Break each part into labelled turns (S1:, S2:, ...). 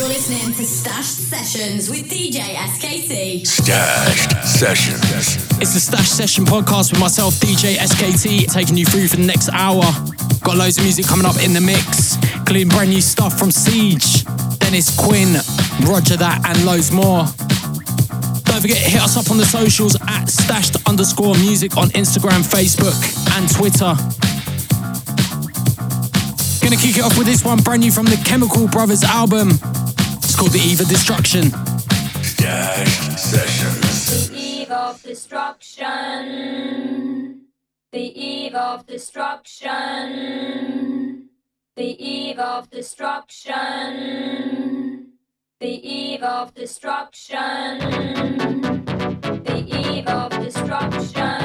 S1: You're listening to Stashed Sessions with DJ SKT.
S2: Stashed Sessions.
S3: It's the Stash Session podcast with myself, DJ SKT, taking you through for the next hour. Got loads of music coming up in the mix, including brand new stuff from Siege, Dennis Quin, Roger That, and loads more. Don't forget, to hit us up on the socials at stashed underscore music on Instagram, Facebook, and Twitter. Gonna kick it off with this one, brand new from the Chemical Brothers album. Called The Eve of Destruction.
S2: Sessions.
S4: The eve of destruction. The eve of destruction. The eve of destruction. The eve of destruction. The eve of destruction.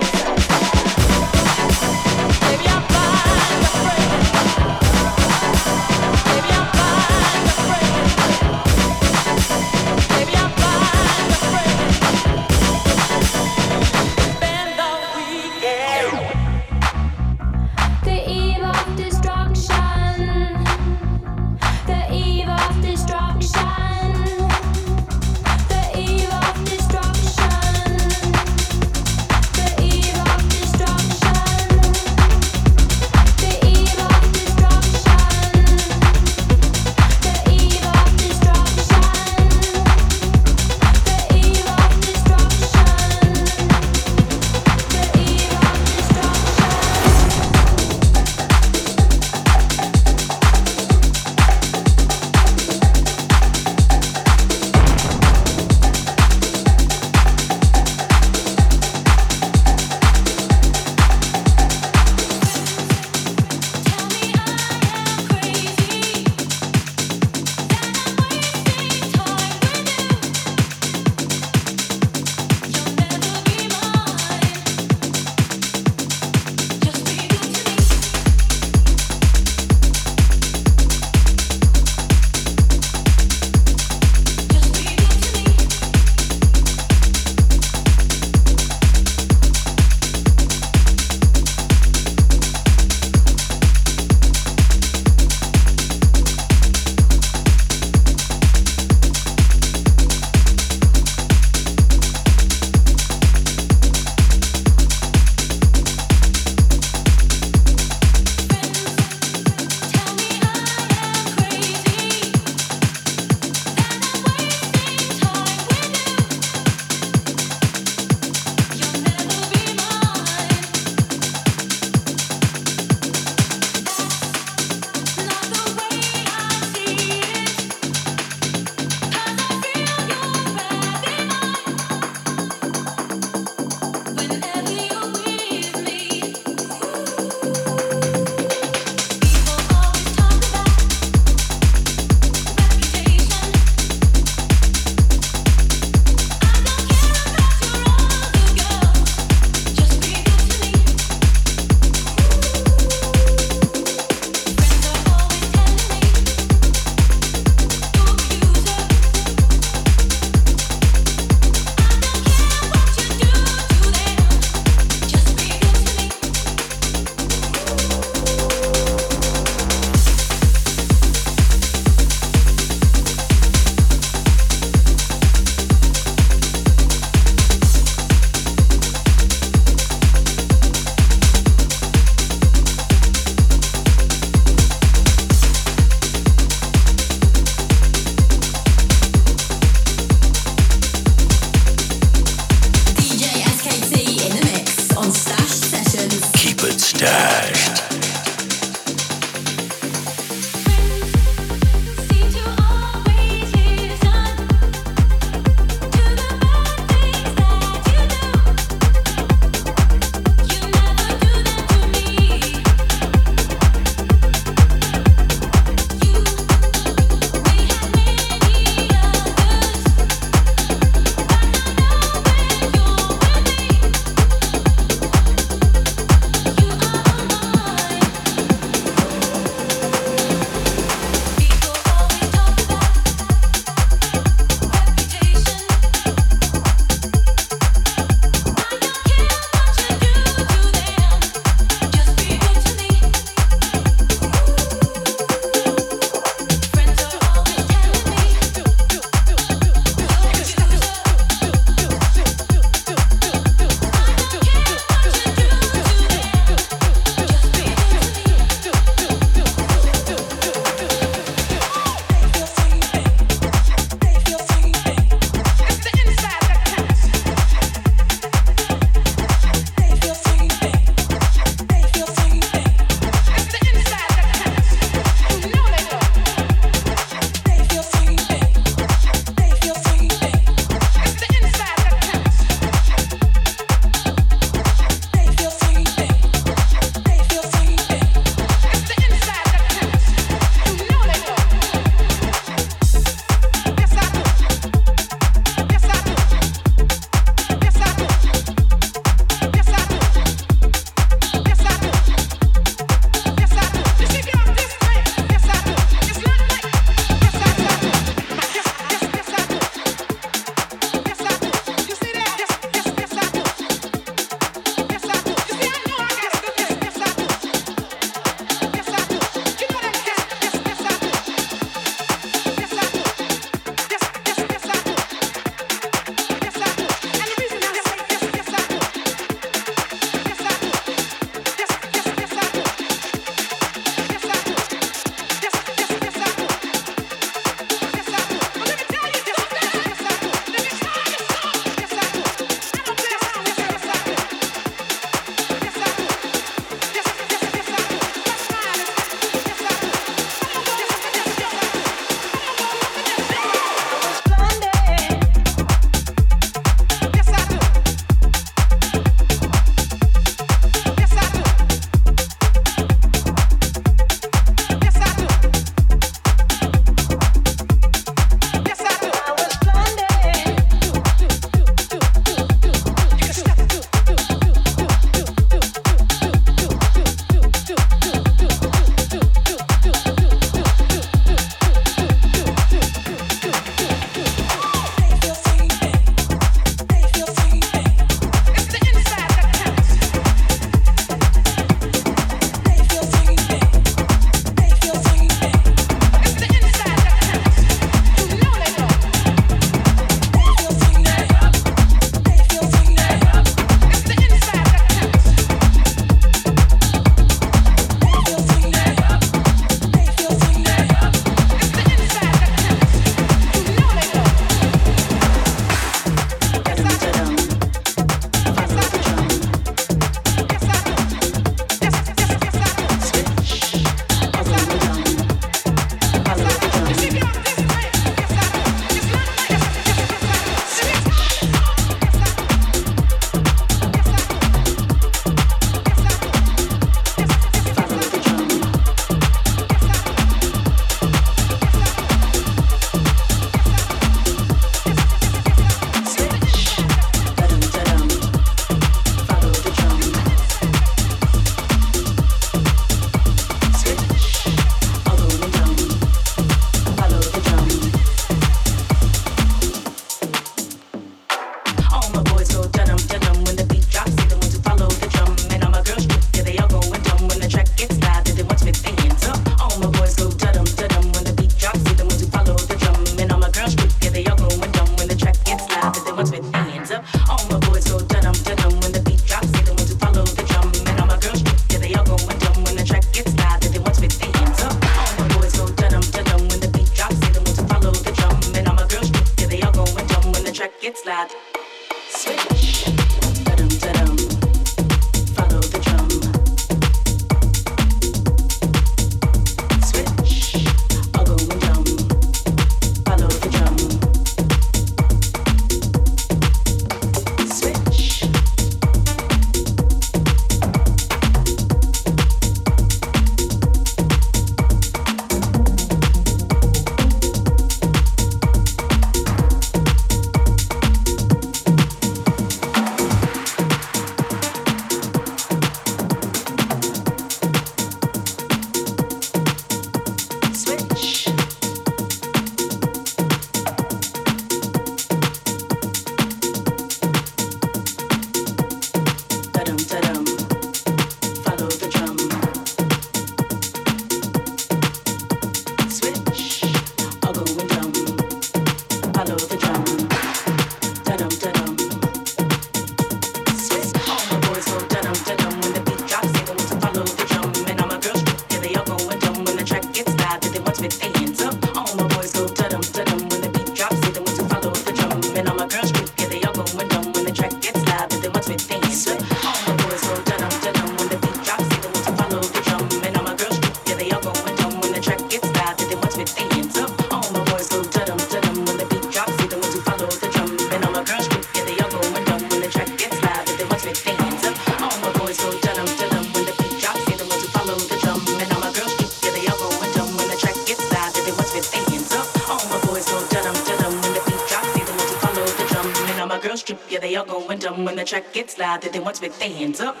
S5: Loud. That they want with their hands up.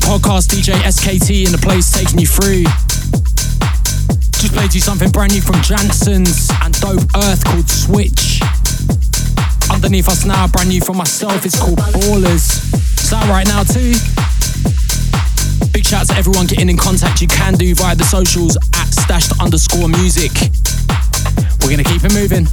S3: Session podcast, DJ SKT in the place taking you through. Just played you something brand new from Jansons and Dope Earth called Switch. Underneath us now, brand new from myself, it's called Ballers. It's out right now too. Big shout out to everyone getting in contact. You can do via the socials at stashed underscore music. We're gonna keep it moving.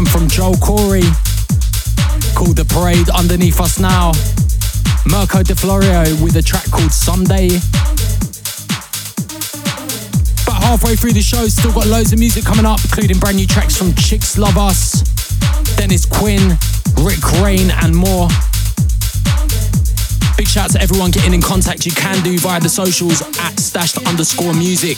S3: One from Joel Corry called The Parade Underneath Us Now. Mirko Di Florio with a track called Someday. About halfway through the show, still got loads of music coming up, including brand new tracks from Chicks Luv Us, Dennis Quin, Rick Rain, and more. Big shout out to everyone getting in contact. You can do via the socials at stashed underscore music.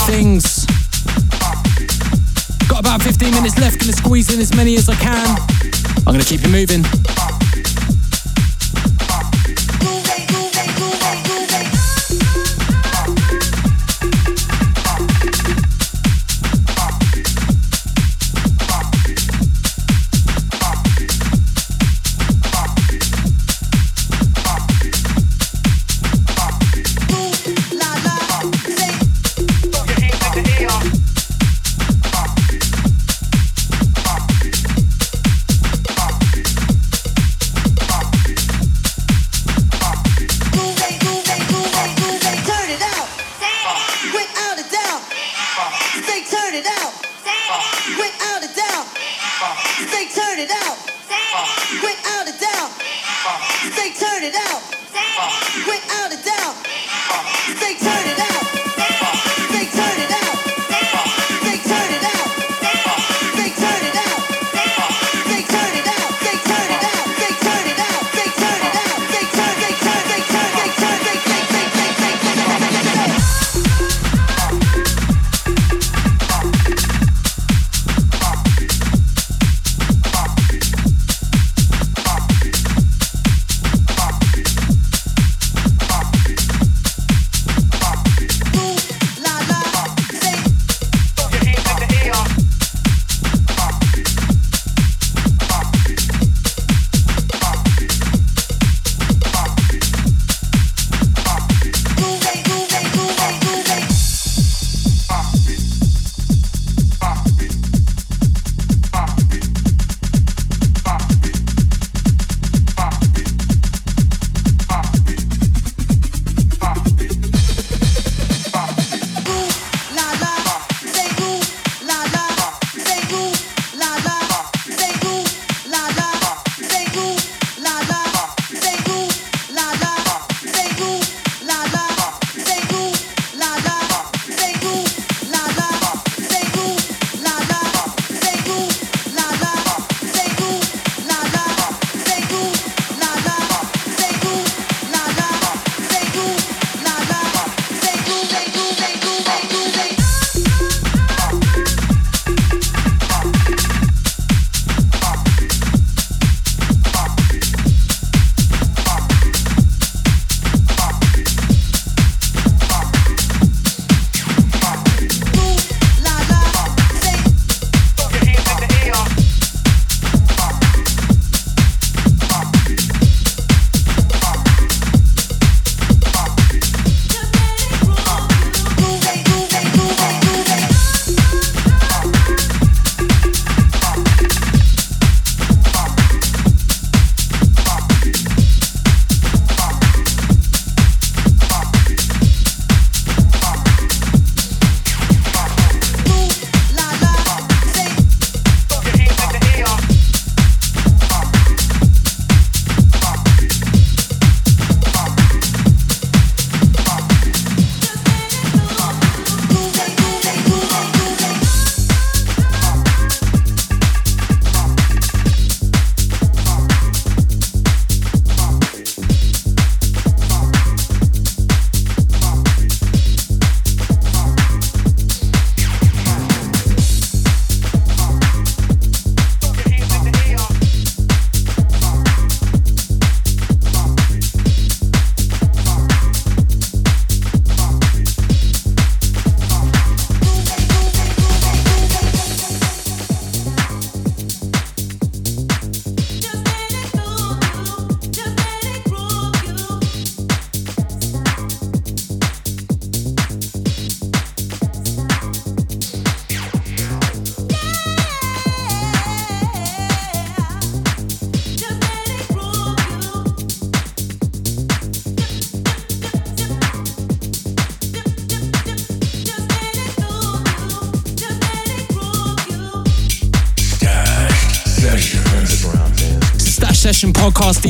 S3: things. Got about 15 minutes left, gonna squeeze in as many as I can. I'm gonna keep you moving.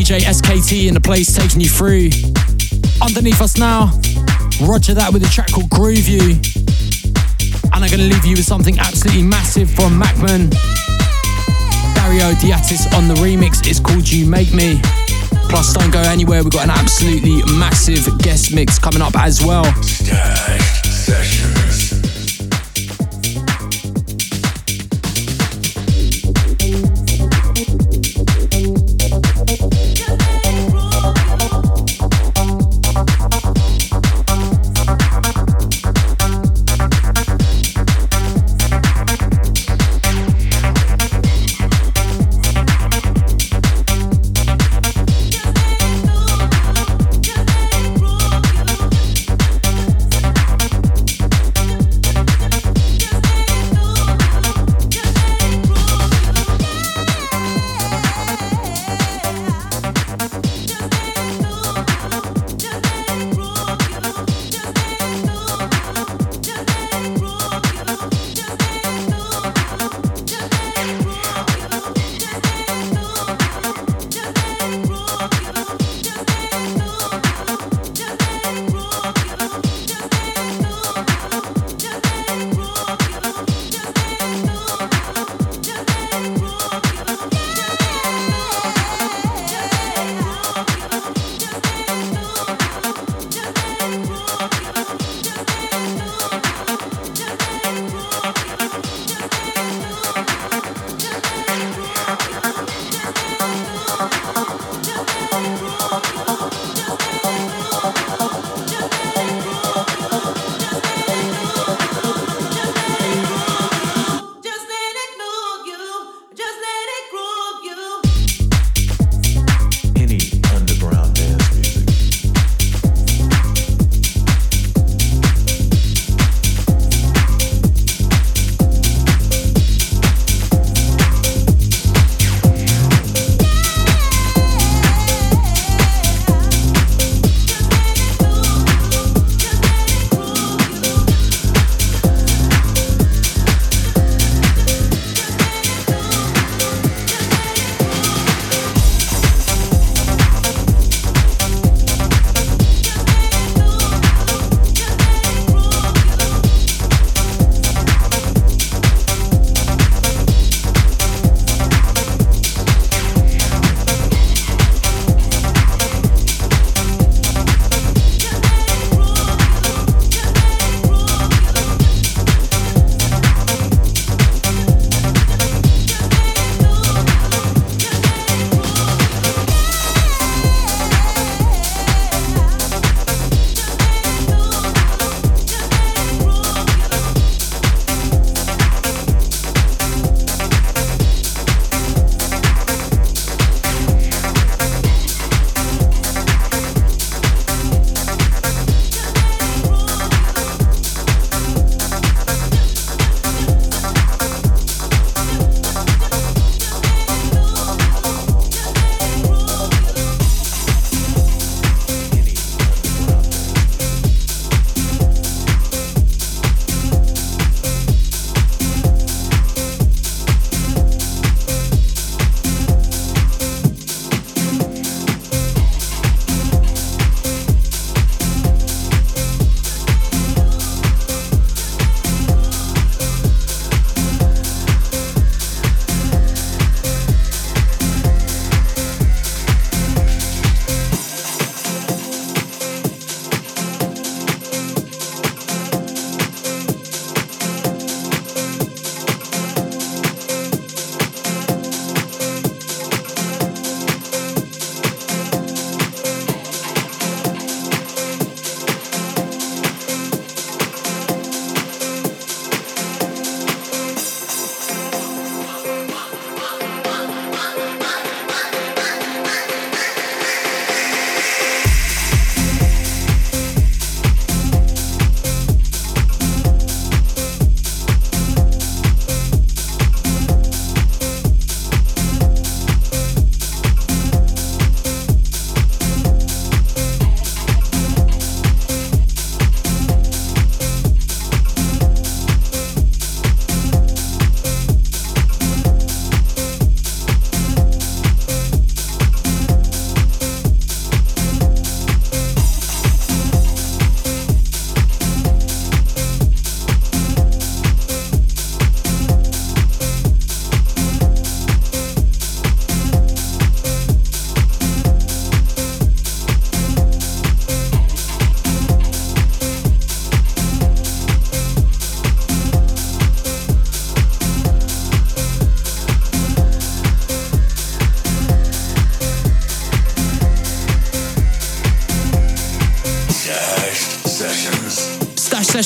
S3: DJ SKT in the place taking you through. Underneath us now, Roger that with a track called Groove You. And I'm going to leave you with something absolutely massive from Macman. Dario D'Attis on the remix is called You Make Me. Plus, don't go anywhere, we've got an absolutely massive guest mix coming up as well.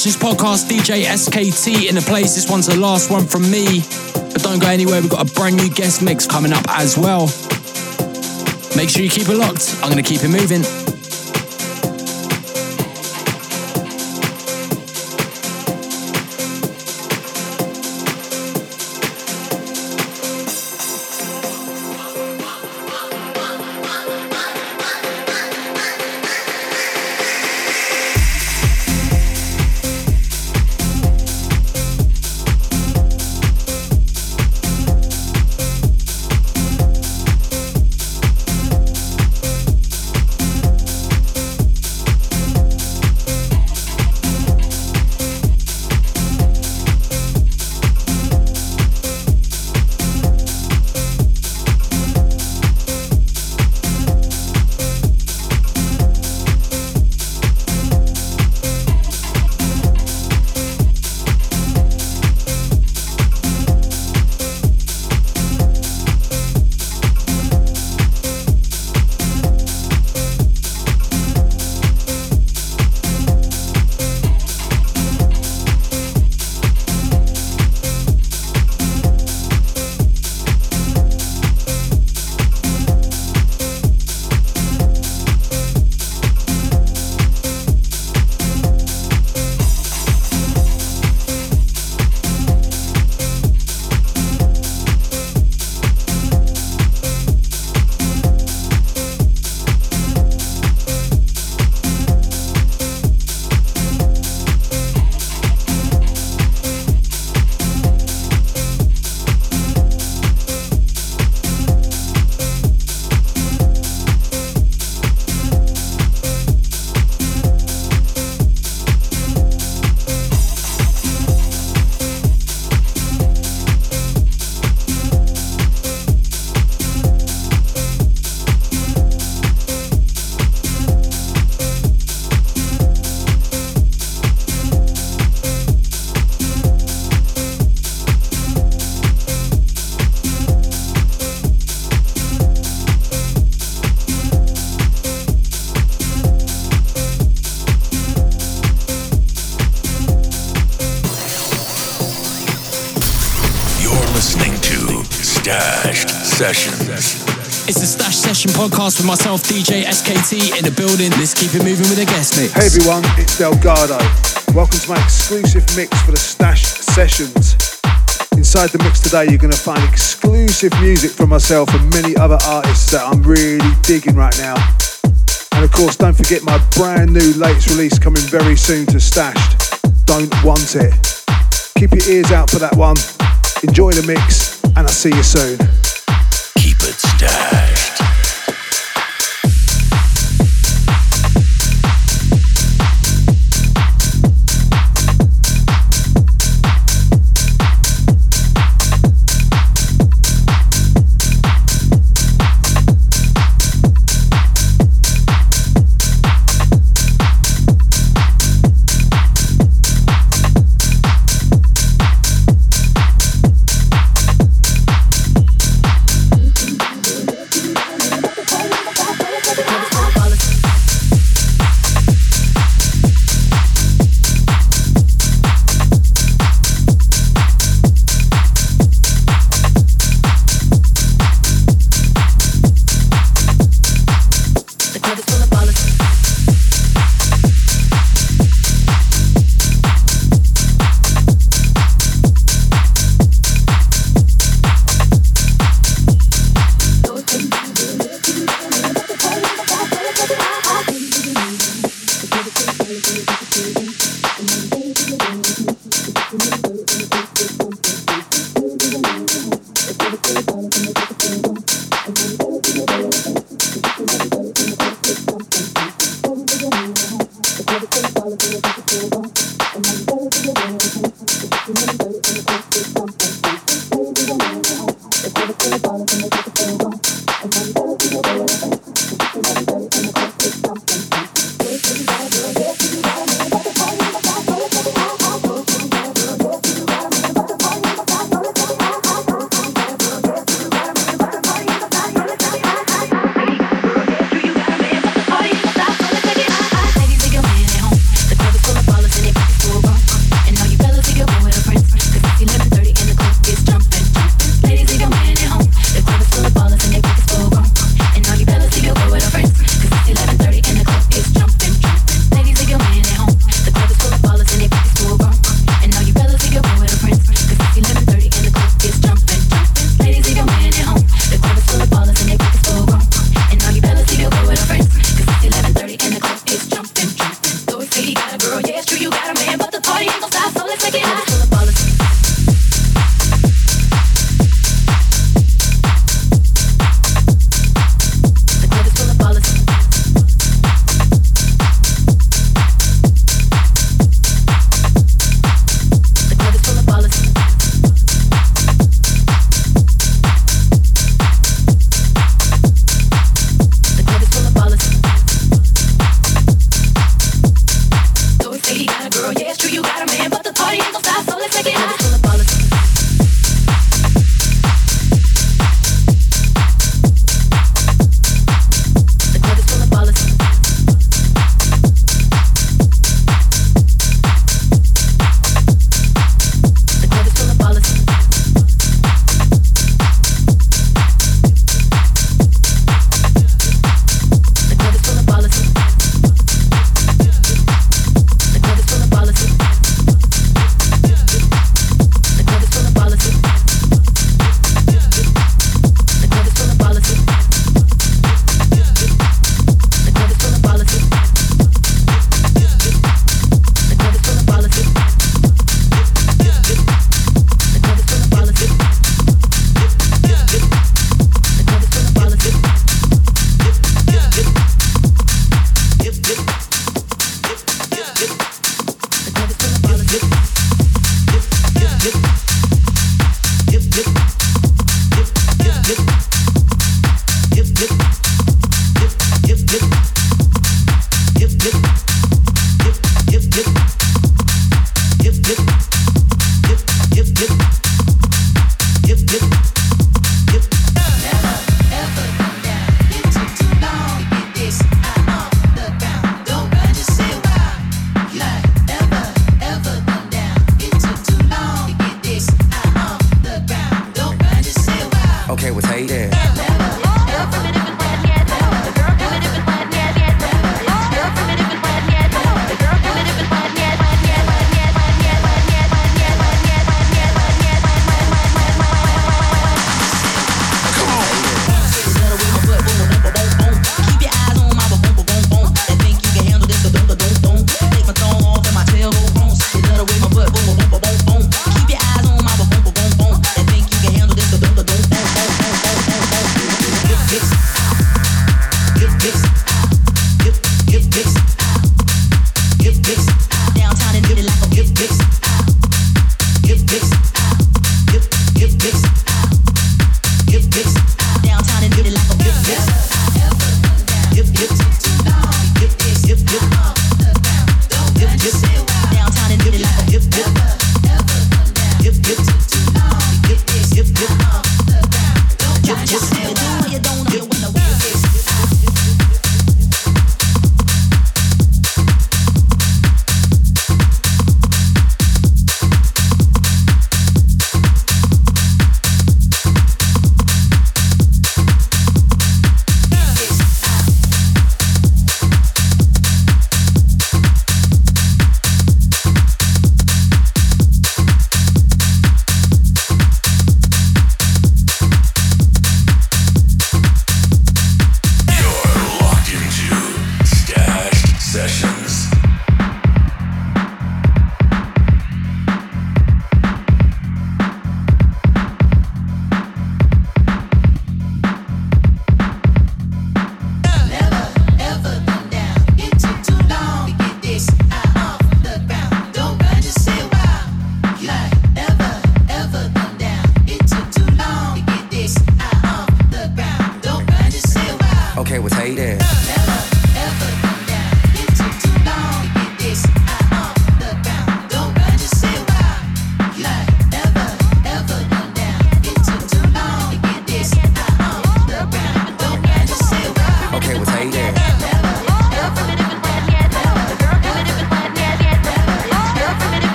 S6: Sessions
S3: podcast, DJ SKT in the place. This one's the last one from me. But don't go anywhere, we've got a brand new guest mix coming up as well. Make sure you keep it locked. I'm going to keep it moving. Podcast with myself, DJ SKT, in the building. Let's keep it moving with a guest mix.
S7: Hey everyone, it's Delgado. Welcome to my exclusive mix for the Stashed Sessions. Inside the mix today, you're going to find exclusive music from myself and many other artists that I'm really digging right now. And of course, don't forget my brand new latest release coming very soon to Stashed. Don't want it. Keep your ears out for that one. Enjoy the mix, and I'll see you soon.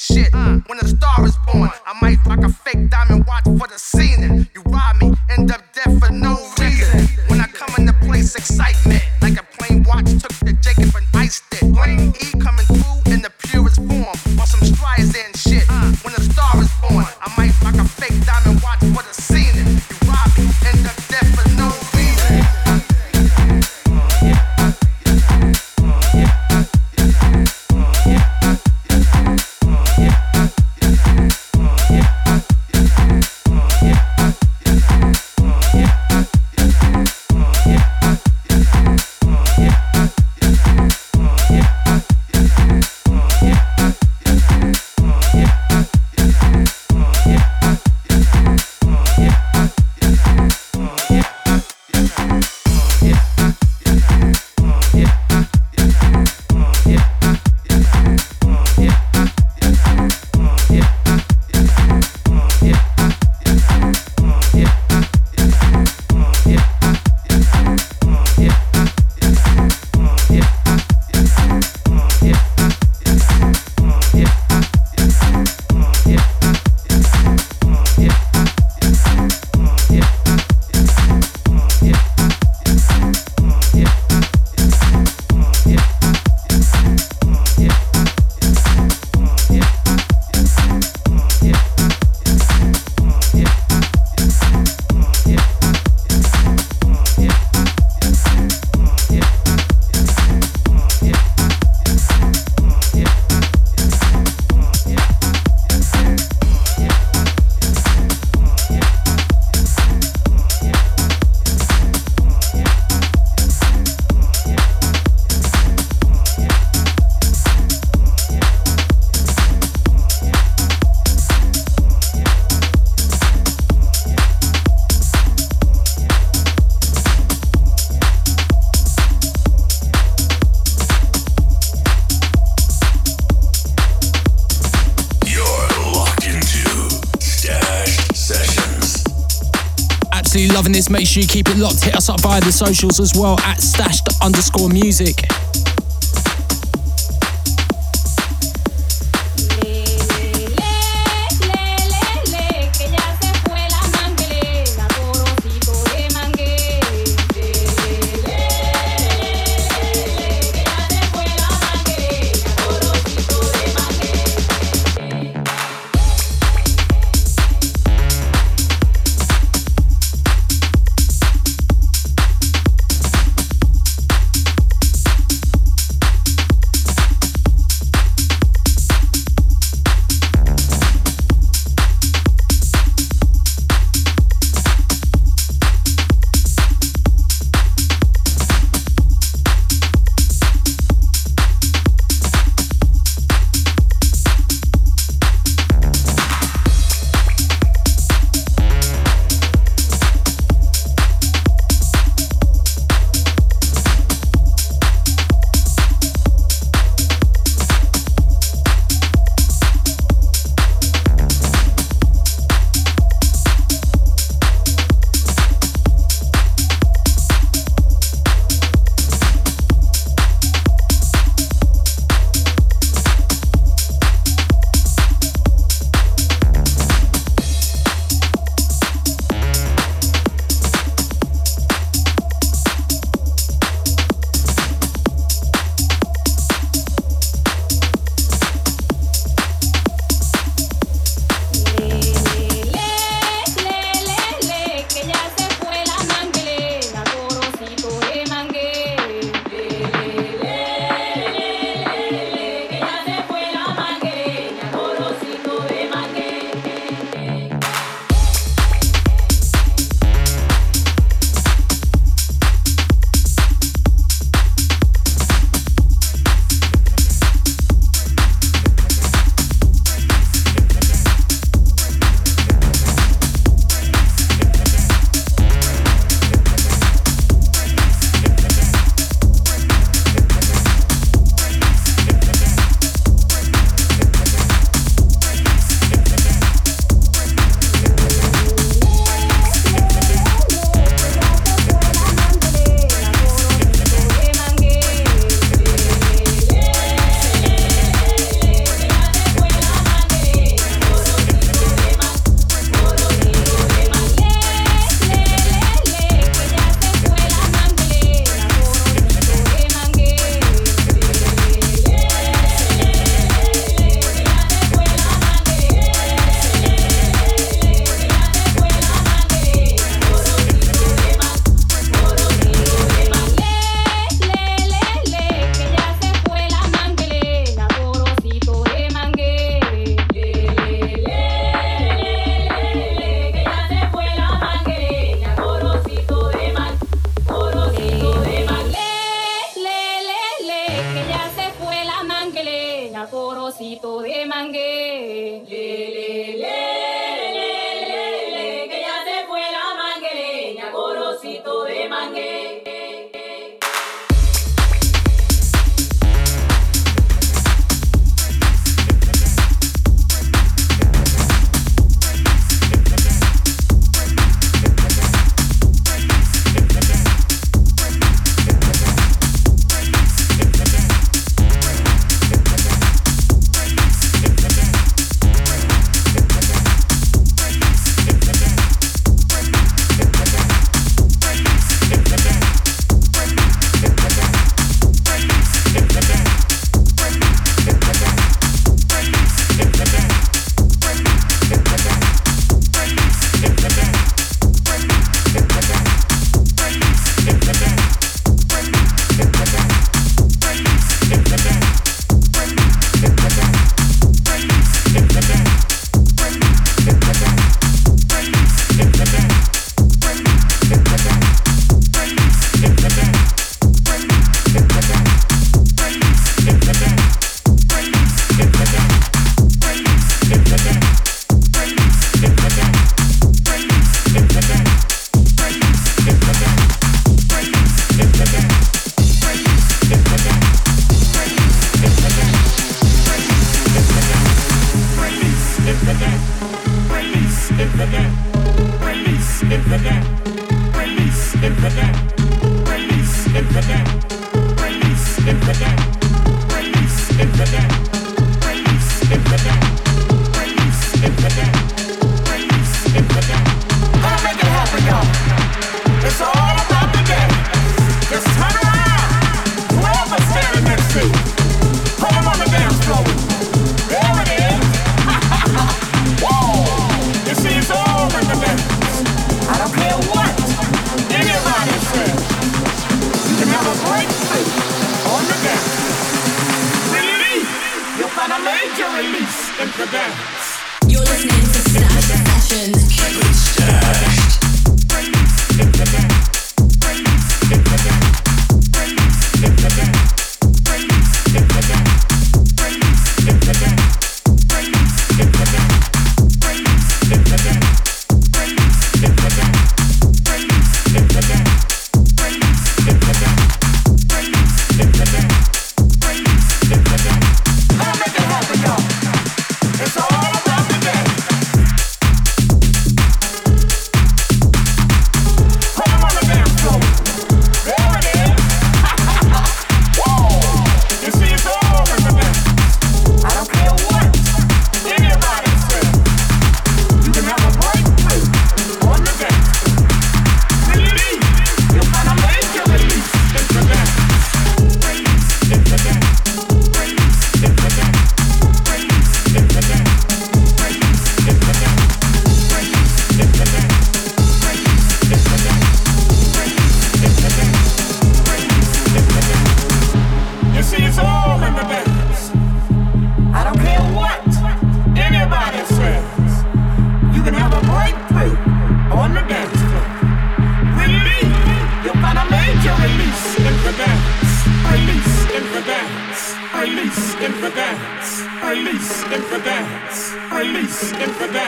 S8: shit. Mm. When
S9: a star is born, I might rock a fake diamond
S10: watch for the scene. loving this, make sure you keep it locked. Hit us up via the socials as well at stashed underscore music.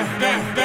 S11: bang, bang.